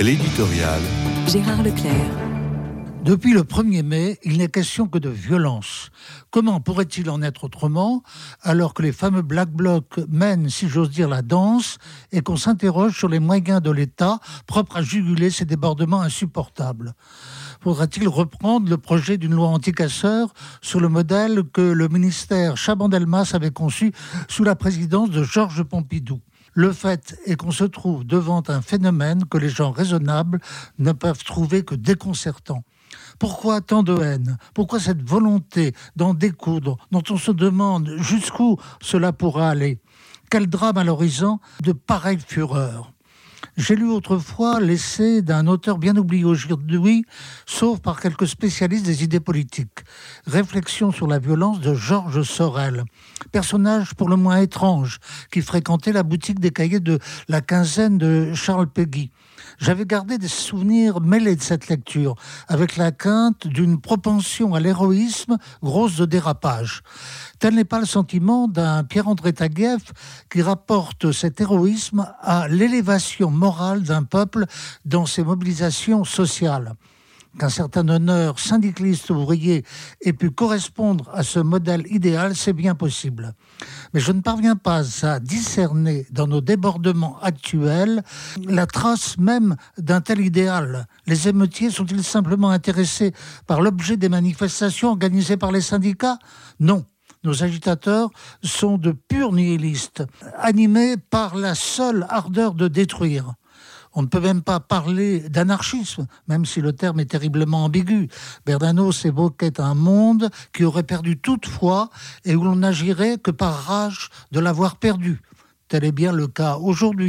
L'éditorial. Gérard Leclerc. Depuis le 1er mai, il n'est question que de violence. Comment pourrait-il en être autrement alors que les fameux Black Blocs mènent, si j'ose dire, la danse et qu'on s'interroge sur les moyens de l'État propres à juguler ces débordements insupportables? Faudra-t-il reprendre le projet d'une loi anticasseur sur le modèle que le ministère Chaban-Delmas avait conçu sous la présidence de Georges Pompidou? Le fait est qu'on se trouve devant un phénomène que les gens raisonnables ne peuvent trouver que déconcertant. Pourquoi tant de haine? Pourquoi cette volonté d'en découdre dont on se demande jusqu'où cela pourra aller? Quel drame à l'horizon de pareille fureur j'ai lu autrefois l'essai d'un auteur bien oublié aujourd'hui, sauf par quelques spécialistes des idées politiques. Réflexion sur la violence de Georges Sorel, personnage pour le moins étrange, qui fréquentait la boutique des cahiers de la quinzaine de Charles Peggy. J'avais gardé des souvenirs mêlés de cette lecture, avec la quinte d'une propension à l'héroïsme grosse de dérapage. Tel n'est pas le sentiment d'un Pierre-André Taguieff qui rapporte cet héroïsme à l'élévation morale d'un peuple dans ses mobilisations sociales qu'un certain honneur syndicaliste ouvrier ait pu correspondre à ce modèle idéal, c'est bien possible. Mais je ne parviens pas à discerner dans nos débordements actuels la trace même d'un tel idéal. Les émeutiers sont-ils simplement intéressés par l'objet des manifestations organisées par les syndicats? Non. Nos agitateurs sont de purs nihilistes, animés par la seule ardeur de détruire. On ne peut même pas parler d'anarchisme, même si le terme est terriblement ambigu. Bernanos évoquait un monde qui aurait perdu toute foi et où l'on n'agirait que par rage de l'avoir perdu. Tel est bien le cas aujourd'hui.